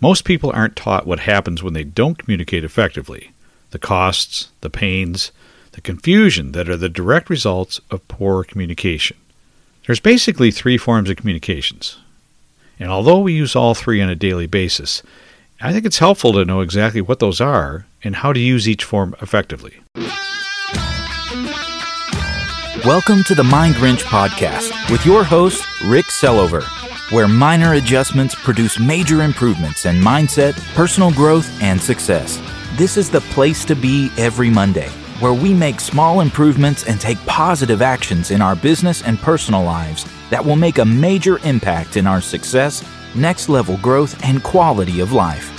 Most people aren't taught what happens when they don't communicate effectively the costs, the pains, the confusion that are the direct results of poor communication. There's basically three forms of communications. And although we use all three on a daily basis, I think it's helpful to know exactly what those are and how to use each form effectively. Welcome to the Mind Wrench Podcast with your host, Rick Sellover, where minor adjustments produce major improvements in mindset, personal growth, and success. This is the place to be every Monday, where we make small improvements and take positive actions in our business and personal lives that will make a major impact in our success, next level growth, and quality of life.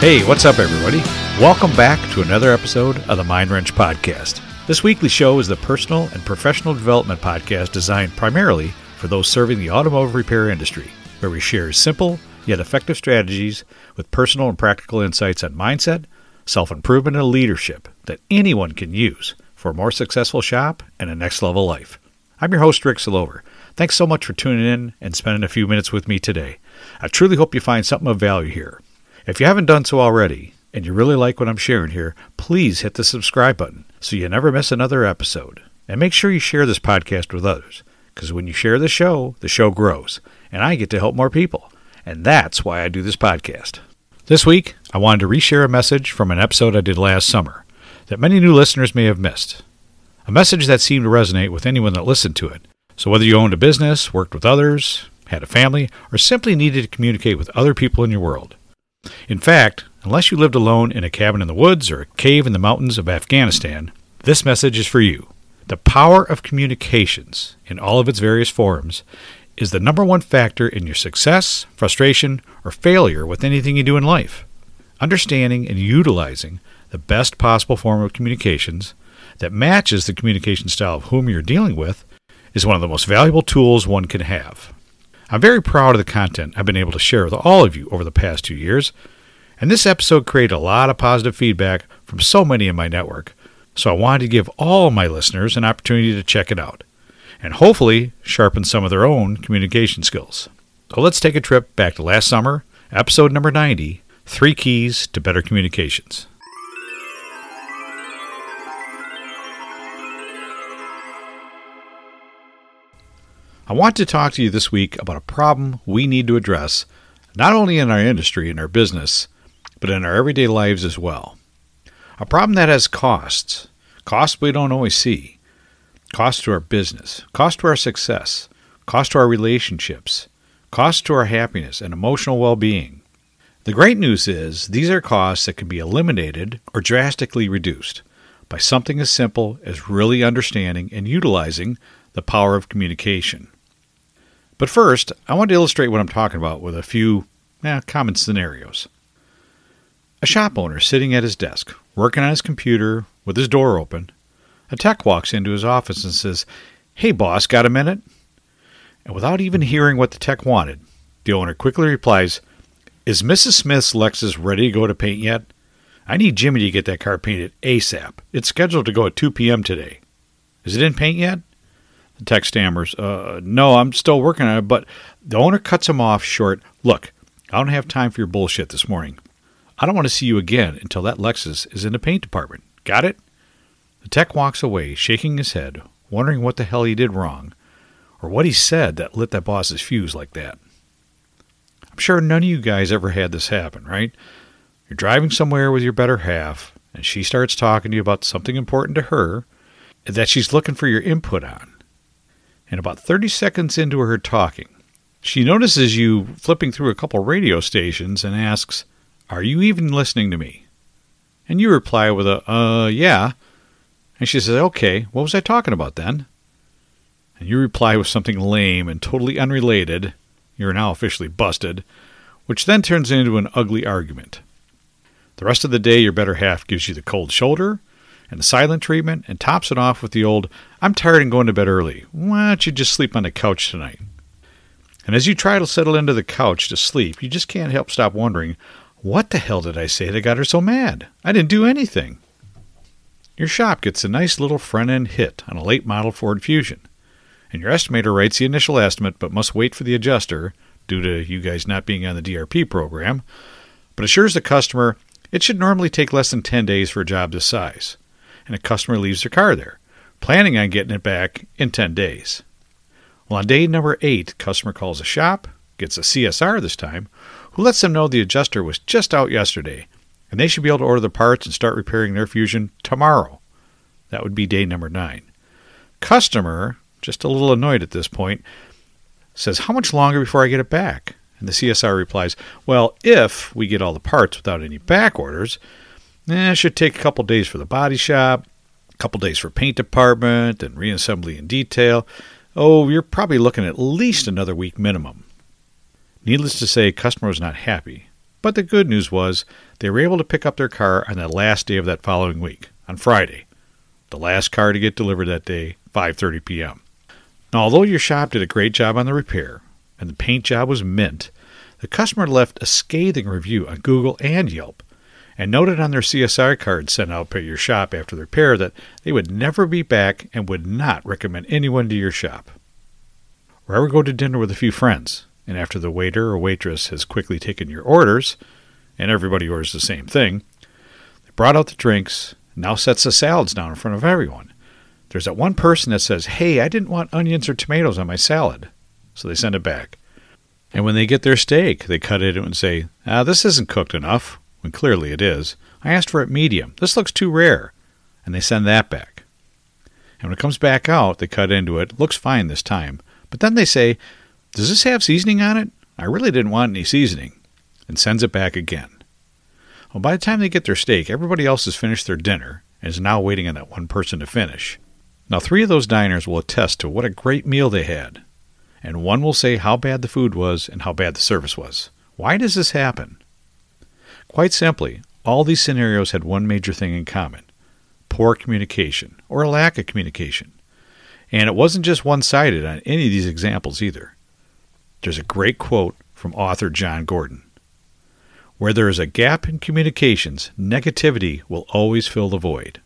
Hey, what's up, everybody? Welcome back to another episode of the Mind Wrench Podcast. This weekly show is the personal and professional development podcast designed primarily for those serving the automotive repair industry, where we share simple yet effective strategies with personal and practical insights on mindset, self improvement, and leadership that anyone can use for a more successful shop and a next level life. I'm your host, Rick Salover. Thanks so much for tuning in and spending a few minutes with me today. I truly hope you find something of value here. If you haven't done so already, and you really like what I'm sharing here, please hit the subscribe button so you never miss another episode. And make sure you share this podcast with others, because when you share the show, the show grows, and I get to help more people. And that's why I do this podcast. This week, I wanted to reshare a message from an episode I did last summer that many new listeners may have missed. A message that seemed to resonate with anyone that listened to it. So whether you owned a business, worked with others, had a family, or simply needed to communicate with other people in your world, in fact, unless you lived alone in a cabin in the woods or a cave in the mountains of Afghanistan, this message is for you. The power of communications, in all of its various forms, is the number one factor in your success, frustration, or failure with anything you do in life. Understanding and utilizing the best possible form of communications that matches the communication style of whom you're dealing with is one of the most valuable tools one can have. I'm very proud of the content I've been able to share with all of you over the past two years, and this episode created a lot of positive feedback from so many in my network, so I wanted to give all my listeners an opportunity to check it out, and hopefully sharpen some of their own communication skills. So let's take a trip back to last summer, episode number 90 Three Keys to Better Communications. I want to talk to you this week about a problem we need to address, not only in our industry and our business, but in our everyday lives as well. A problem that has costs, costs we don't always see, costs to our business, cost to our success, cost to our relationships, cost to our happiness and emotional well being. The great news is these are costs that can be eliminated or drastically reduced by something as simple as really understanding and utilizing the power of communication. But first, I want to illustrate what I'm talking about with a few eh, common scenarios. A shop owner sitting at his desk, working on his computer with his door open. A tech walks into his office and says, Hey, boss, got a minute? And without even hearing what the tech wanted, the owner quickly replies, Is Mrs. Smith's Lexus ready to go to paint yet? I need Jimmy to get that car painted ASAP. It's scheduled to go at 2 p.m. today. Is it in paint yet? The tech stammers, uh, No, I'm still working on it, but the owner cuts him off short. Look, I don't have time for your bullshit this morning. I don't want to see you again until that Lexus is in the paint department. Got it? The tech walks away, shaking his head, wondering what the hell he did wrong, or what he said that lit that boss's fuse like that. I'm sure none of you guys ever had this happen, right? You're driving somewhere with your better half, and she starts talking to you about something important to her that she's looking for your input on and about 30 seconds into her talking, she notices you flipping through a couple radio stations and asks, Are you even listening to me? And you reply with a, Uh, yeah. And she says, Okay, what was I talking about then? And you reply with something lame and totally unrelated. You're now officially busted, which then turns into an ugly argument. The rest of the day, your better half gives you the cold shoulder and the silent treatment and tops it off with the old, I'm tired and going to bed early. Why don't you just sleep on the couch tonight? And as you try to settle into the couch to sleep, you just can't help stop wondering, what the hell did I say that got her so mad? I didn't do anything. Your shop gets a nice little front end hit on a late model Ford Fusion. and your estimator writes the initial estimate but must wait for the adjuster due to you guys not being on the DRP program, but assures the customer it should normally take less than 10 days for a job this size, and a customer leaves their car there, planning on getting it back in 10 days. Well, on day number 8, customer calls a shop, gets a CSR this time, who lets them know the adjuster was just out yesterday, and they should be able to order the parts and start repairing their Fusion tomorrow. That would be day number 9. Customer, just a little annoyed at this point, says, How much longer before I get it back? And the CSR replies, Well, if we get all the parts without any back orders, eh, it should take a couple days for the body shop, a couple days for paint department and reassembly and detail. Oh, you're probably looking at least another week minimum. Needless to say, customer was not happy. But the good news was they were able to pick up their car on the last day of that following week, on Friday. The last car to get delivered that day, 5:30 p.m. Now, although your shop did a great job on the repair and the paint job was mint, the customer left a scathing review on Google and Yelp and noted on their CSR card sent out by your shop after the repair that they would never be back and would not recommend anyone to your shop. Or ever go to dinner with a few friends, and after the waiter or waitress has quickly taken your orders, and everybody orders the same thing, they brought out the drinks, now sets the salads down in front of everyone. There's that one person that says, Hey, I didn't want onions or tomatoes on my salad. So they send it back. And when they get their steak, they cut it and say, Ah, this isn't cooked enough, when clearly it is. I asked for it medium. This looks too rare. And they send that back. And when it comes back out, they cut into it. Looks fine this time. But then they say, Does this have seasoning on it? I really didn't want any seasoning. And sends it back again. Well, by the time they get their steak, everybody else has finished their dinner and is now waiting on that one person to finish. Now, three of those diners will attest to what a great meal they had, and one will say how bad the food was and how bad the service was. Why does this happen? Quite simply, all these scenarios had one major thing in common poor communication, or a lack of communication. And it wasn't just one sided on any of these examples either. There's a great quote from author Jon Gordon Where there is a gap in communications, negativity will always fill the void.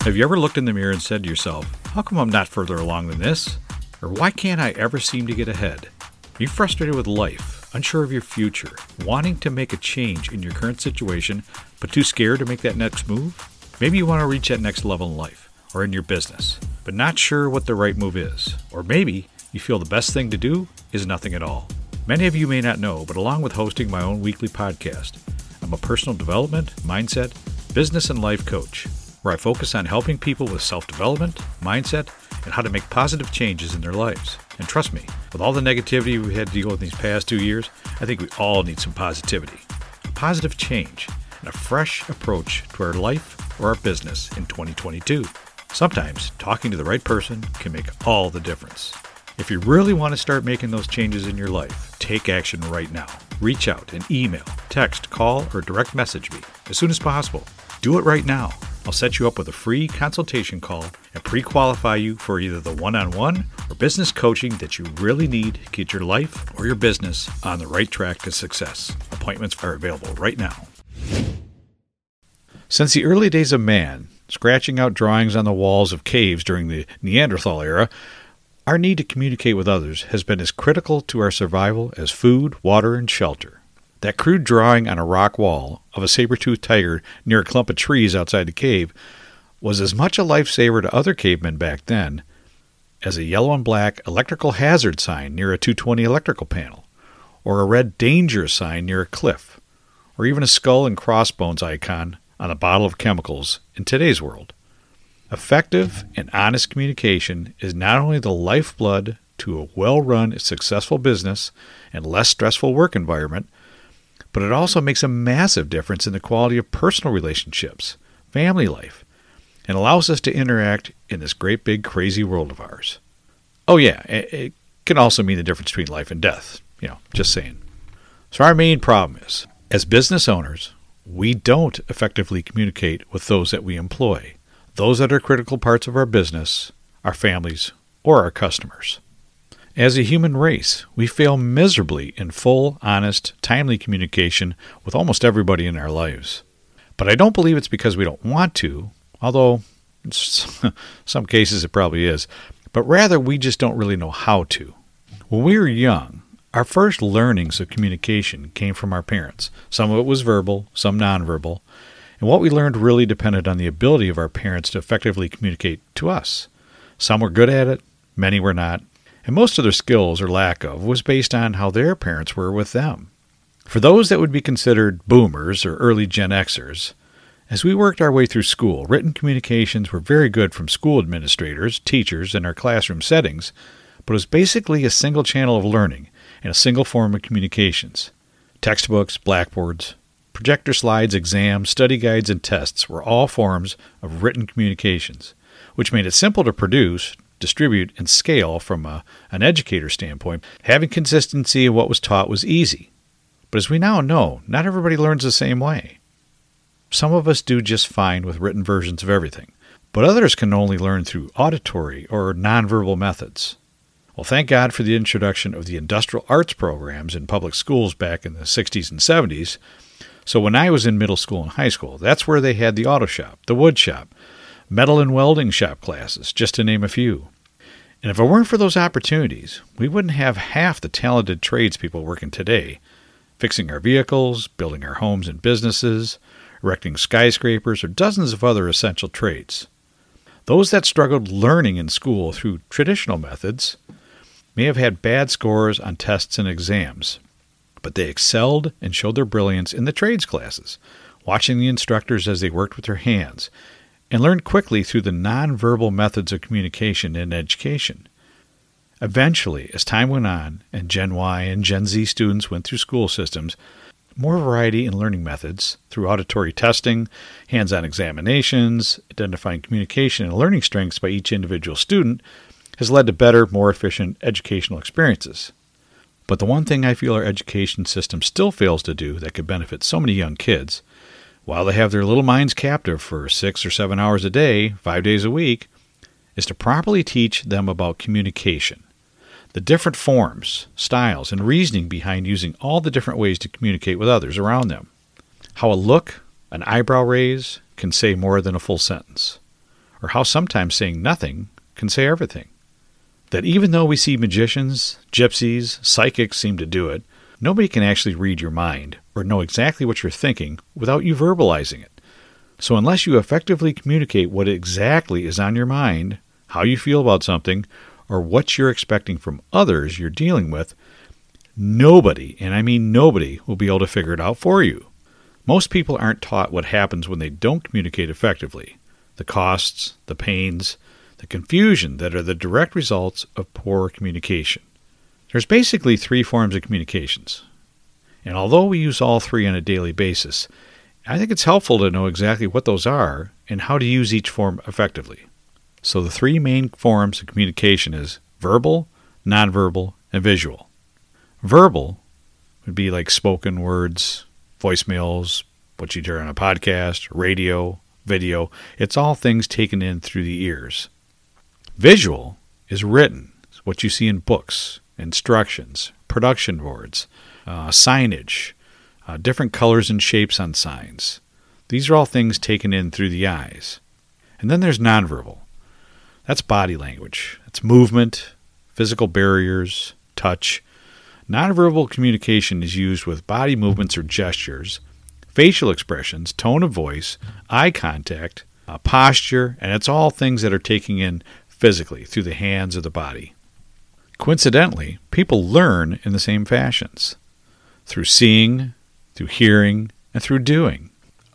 Have you ever looked in the mirror and said to yourself, How come I'm not further along than this? Or why can't I ever seem to get ahead? Are you frustrated with life, unsure of your future, wanting to make a change in your current situation, but too scared to make that next move? Maybe you want to reach that next level in life or in your business, but not sure what the right move is. Or maybe you feel the best thing to do is nothing at all. Many of you may not know, but along with hosting my own weekly podcast, I'm a personal development, mindset, business, and life coach where I focus on helping people with self development, mindset, and how to make positive changes in their lives. And trust me, with all the negativity we had to deal with these past two years, I think we all need some positivity, a positive change, and a fresh approach to our life or our business in 2022. Sometimes talking to the right person can make all the difference. If you really want to start making those changes in your life, take action right now. Reach out and email, text, call, or direct message me as soon as possible. Do it right now. I'll set you up with a free consultation call and pre qualify you for either the one on one or business coaching that you really need to get your life or your business on the right track to success. Appointments are available right now. Since the early days of man, scratching out drawings on the walls of caves during the Neanderthal era, our need to communicate with others has been as critical to our survival as food, water, and shelter. That crude drawing on a rock wall of a saber-toothed tiger near a clump of trees outside the cave was as much a lifesaver to other cavemen back then as a yellow and black electrical hazard sign near a 220 electrical panel, or a red danger sign near a cliff, or even a skull and crossbones icon on a bottle of chemicals in today's world. Effective and honest communication is not only the lifeblood to a well run, successful business and less stressful work environment, but it also makes a massive difference in the quality of personal relationships, family life, and allows us to interact in this great big crazy world of ours. Oh, yeah, it can also mean the difference between life and death. You know, just saying. So, our main problem is as business owners, we don't effectively communicate with those that we employ, those that are critical parts of our business, our families, or our customers. As a human race, we fail miserably in full, honest, timely communication with almost everybody in our lives. But I don't believe it's because we don't want to, although in some cases it probably is. but rather we just don't really know how to. When we were young, our first learnings of communication came from our parents. Some of it was verbal, some nonverbal, and what we learned really depended on the ability of our parents to effectively communicate to us. Some were good at it, many were not, and most of their skills or lack of was based on how their parents were with them. For those that would be considered boomers or early Gen Xers, as we worked our way through school, written communications were very good from school administrators, teachers, and our classroom settings, but it was basically a single channel of learning and a single form of communications. Textbooks, blackboards, projector slides, exams, study guides, and tests were all forms of written communications, which made it simple to produce, distribute, and scale from a, an educator standpoint. Having consistency in what was taught was easy. But as we now know, not everybody learns the same way. Some of us do just fine with written versions of everything, but others can only learn through auditory or nonverbal methods. Well, thank God for the introduction of the industrial arts programs in public schools back in the 60s and 70s. So when I was in middle school and high school, that's where they had the auto shop, the wood shop, metal and welding shop classes, just to name a few. And if it weren't for those opportunities, we wouldn't have half the talented tradespeople working today, fixing our vehicles, building our homes and businesses, erecting skyscrapers, or dozens of other essential trades. Those that struggled learning in school through traditional methods may have had bad scores on tests and exams, but they excelled and showed their brilliance in the trades classes, watching the instructors as they worked with their hands, and learned quickly through the nonverbal methods of communication in education. Eventually, as time went on and Gen Y and Gen Z students went through school systems, more variety in learning methods through auditory testing, hands on examinations, identifying communication and learning strengths by each individual student has led to better, more efficient educational experiences. But the one thing I feel our education system still fails to do that could benefit so many young kids, while they have their little minds captive for six or seven hours a day, five days a week, is to properly teach them about communication, the different forms, styles, and reasoning behind using all the different ways to communicate with others around them. How a look, an eyebrow raise, can say more than a full sentence, or how sometimes saying nothing can say everything that even though we see magicians, gypsies, psychics seem to do it, nobody can actually read your mind or know exactly what you're thinking without you verbalizing it. So, unless you effectively communicate what exactly is on your mind, how you feel about something, or what you're expecting from others you're dealing with, nobody, and I mean nobody, will be able to figure it out for you. Most people aren't taught what happens when they don't communicate effectively the costs, the pains, the confusion that are the direct results of poor communication. There's basically three forms of communications. And although we use all three on a daily basis, I think it's helpful to know exactly what those are and how to use each form effectively. So the three main forms of communication is verbal, nonverbal, and visual. Verbal would be like spoken words, voicemails, what you hear on a podcast, radio, video. It's all things taken in through the ears. Visual is written, it's what you see in books, instructions, production boards, uh, signage, uh, different colors and shapes on signs. These are all things taken in through the eyes. And then there's nonverbal. That's body language. It's movement, physical barriers, touch. Nonverbal communication is used with body movements or gestures, facial expressions, tone of voice, eye contact, uh, posture, and it's all things that are taking in physically through the hands of the body. Coincidentally, people learn in the same fashions through seeing, through hearing, and through doing.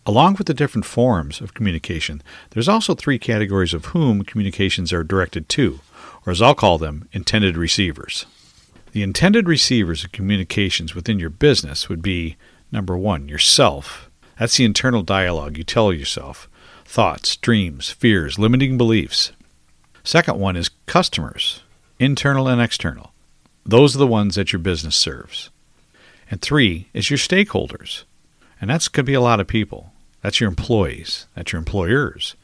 Along with the different forms of communication, there's also three categories of whom communications are directed to, or as I'll call them, intended receivers. The intended receivers of communications within your business would be number one, yourself. That's the internal dialogue you tell yourself thoughts, dreams, fears, limiting beliefs. Second one is customers, internal and external. Those are the ones that your business serves. And three is your stakeholders. And that's could be a lot of people. That's your employees, that's your employers,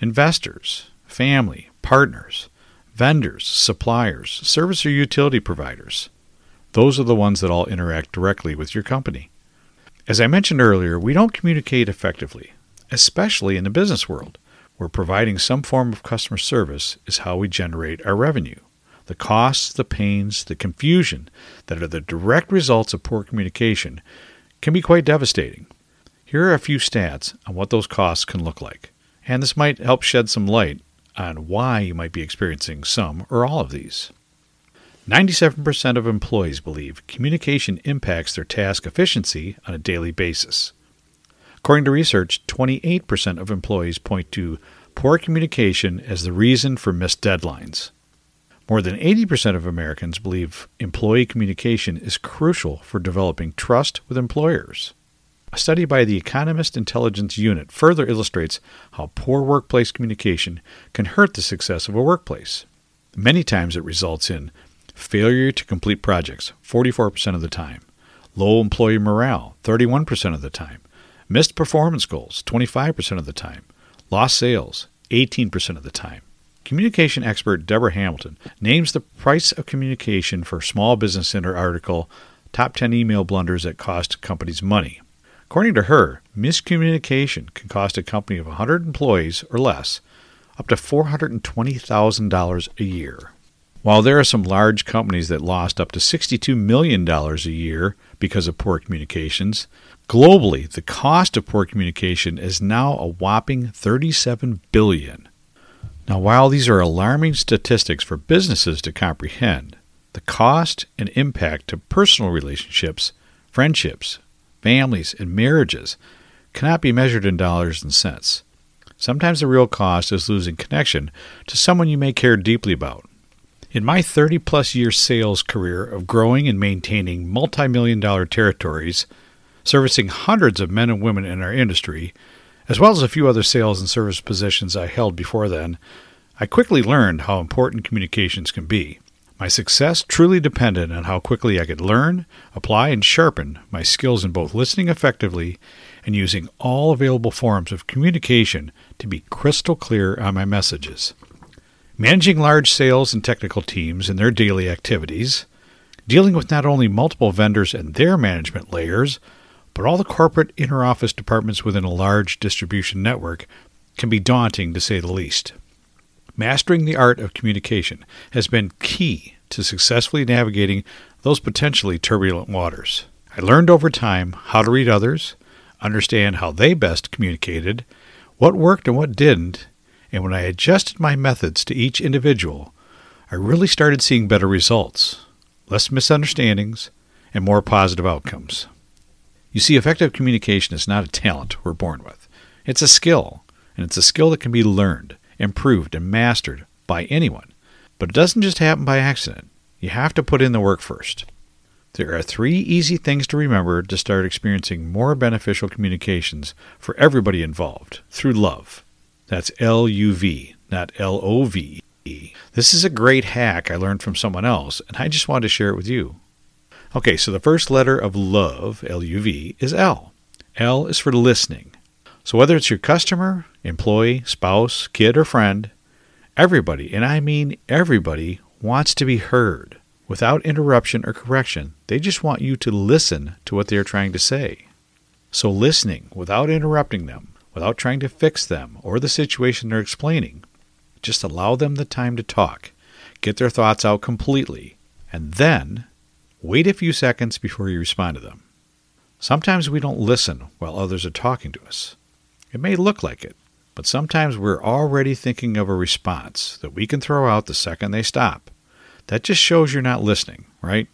investors, family, partners, vendors, suppliers, service or utility providers. Those are the ones that all interact directly with your company. As I mentioned earlier, we don't communicate effectively, especially in the business world where providing some form of customer service is how we generate our revenue. The costs, the pains, the confusion that are the direct results of poor communication can be quite devastating. Here are a few stats on what those costs can look like, and this might help shed some light on why you might be experiencing some or all of these. 97% of employees believe communication impacts their task efficiency on a daily basis. According to research, 28% of employees point to poor communication as the reason for missed deadlines. More than 80% of Americans believe employee communication is crucial for developing trust with employers. A study by the Economist Intelligence Unit further illustrates how poor workplace communication can hurt the success of a workplace. Many times it results in failure to complete projects, 44% of the time, low employee morale, 31% of the time, missed performance goals, 25% of the time, lost sales, 18% of the time. Communication expert Deborah Hamilton names the price of communication for small business in her article, Top 10 Email Blunders That Cost Companies Money. According to her, miscommunication can cost a company of 100 employees or less up to $420,000 a year. While there are some large companies that lost up to $62 million a year because of poor communications, globally the cost of poor communication is now a whopping 37 billion. Now, while these are alarming statistics for businesses to comprehend, the cost and impact to personal relationships, friendships, families, and marriages cannot be measured in dollars and cents. Sometimes the real cost is losing connection to someone you may care deeply about. In my 30 plus year sales career of growing and maintaining multi million dollar territories, servicing hundreds of men and women in our industry, as well as a few other sales and service positions I held before then, I quickly learned how important communications can be. My success truly depended on how quickly I could learn, apply, and sharpen my skills in both listening effectively and using all available forms of communication to be crystal clear on my messages. Managing large sales and technical teams in their daily activities, dealing with not only multiple vendors and their management layers, but all the corporate interoffice departments within a large distribution network can be daunting to say the least. Mastering the art of communication has been key to successfully navigating those potentially turbulent waters. I learned over time how to read others, understand how they best communicated, what worked and what didn't, and when I adjusted my methods to each individual, I really started seeing better results, less misunderstandings, and more positive outcomes. You see, effective communication is not a talent we're born with, it's a skill, and it's a skill that can be learned, improved, and mastered by anyone. But it doesn't just happen by accident. You have to put in the work first. There are three easy things to remember to start experiencing more beneficial communications for everybody involved through love. That's L U V, not L O V E. This is a great hack I learned from someone else, and I just wanted to share it with you. Okay, so the first letter of love, L U V, is L. L is for listening. So whether it's your customer, employee, spouse, kid, or friend, everybody, and I mean everybody, wants to be heard. Without interruption or correction, they just want you to listen to what they are trying to say. So, listening without interrupting them, without trying to fix them or the situation they're explaining, just allow them the time to talk, get their thoughts out completely, and then wait a few seconds before you respond to them. Sometimes we don't listen while others are talking to us. It may look like it, but sometimes we're already thinking of a response that we can throw out the second they stop. That just shows you're not listening, right?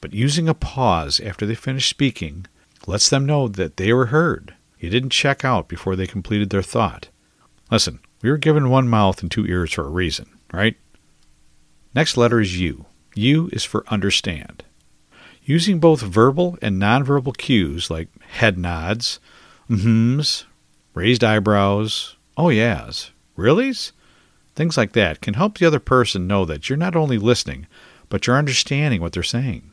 But using a pause after they finish speaking lets them know that they were heard. You didn't check out before they completed their thought. Listen, we were given one mouth and two ears for a reason, right? Next letter is U. U is for understand. Using both verbal and nonverbal cues like head nods, mhms, raised eyebrows, oh yeahs, reallys, Things like that can help the other person know that you're not only listening, but you're understanding what they're saying.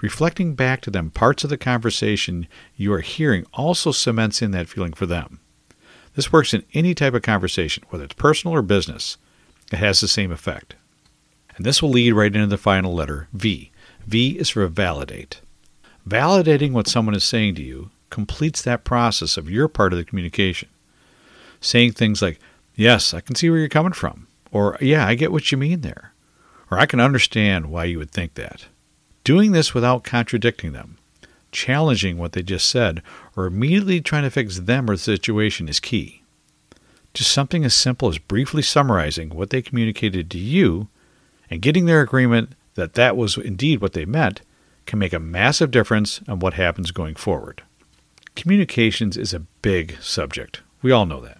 Reflecting back to them parts of the conversation you are hearing also cements in that feeling for them. This works in any type of conversation, whether it's personal or business. It has the same effect. And this will lead right into the final letter, V. V is for validate. Validating what someone is saying to you completes that process of your part of the communication. Saying things like, Yes, I can see where you're coming from. Or, yeah, I get what you mean there. Or, I can understand why you would think that. Doing this without contradicting them, challenging what they just said, or immediately trying to fix them or the situation is key. Just something as simple as briefly summarizing what they communicated to you and getting their agreement that that was indeed what they meant can make a massive difference on what happens going forward. Communications is a big subject. We all know that.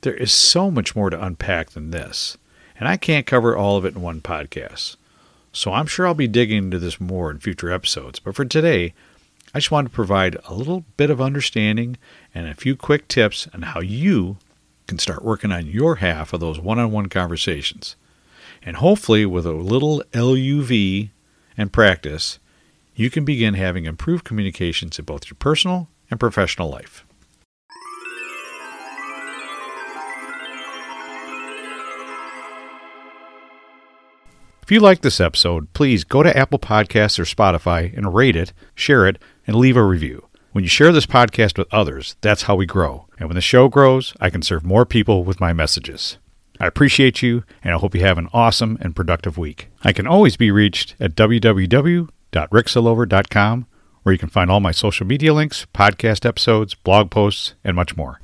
There is so much more to unpack than this, and I can't cover all of it in one podcast. So I'm sure I'll be digging into this more in future episodes, but for today, I just wanted to provide a little bit of understanding and a few quick tips on how you can start working on your half of those one on one conversations. And hopefully, with a little LUV and practice, you can begin having improved communications in both your personal and professional life. If you like this episode, please go to Apple Podcasts or Spotify and rate it, share it, and leave a review. When you share this podcast with others, that's how we grow. And when the show grows, I can serve more people with my messages. I appreciate you, and I hope you have an awesome and productive week. I can always be reached at www.ricksillover.com, where you can find all my social media links, podcast episodes, blog posts, and much more.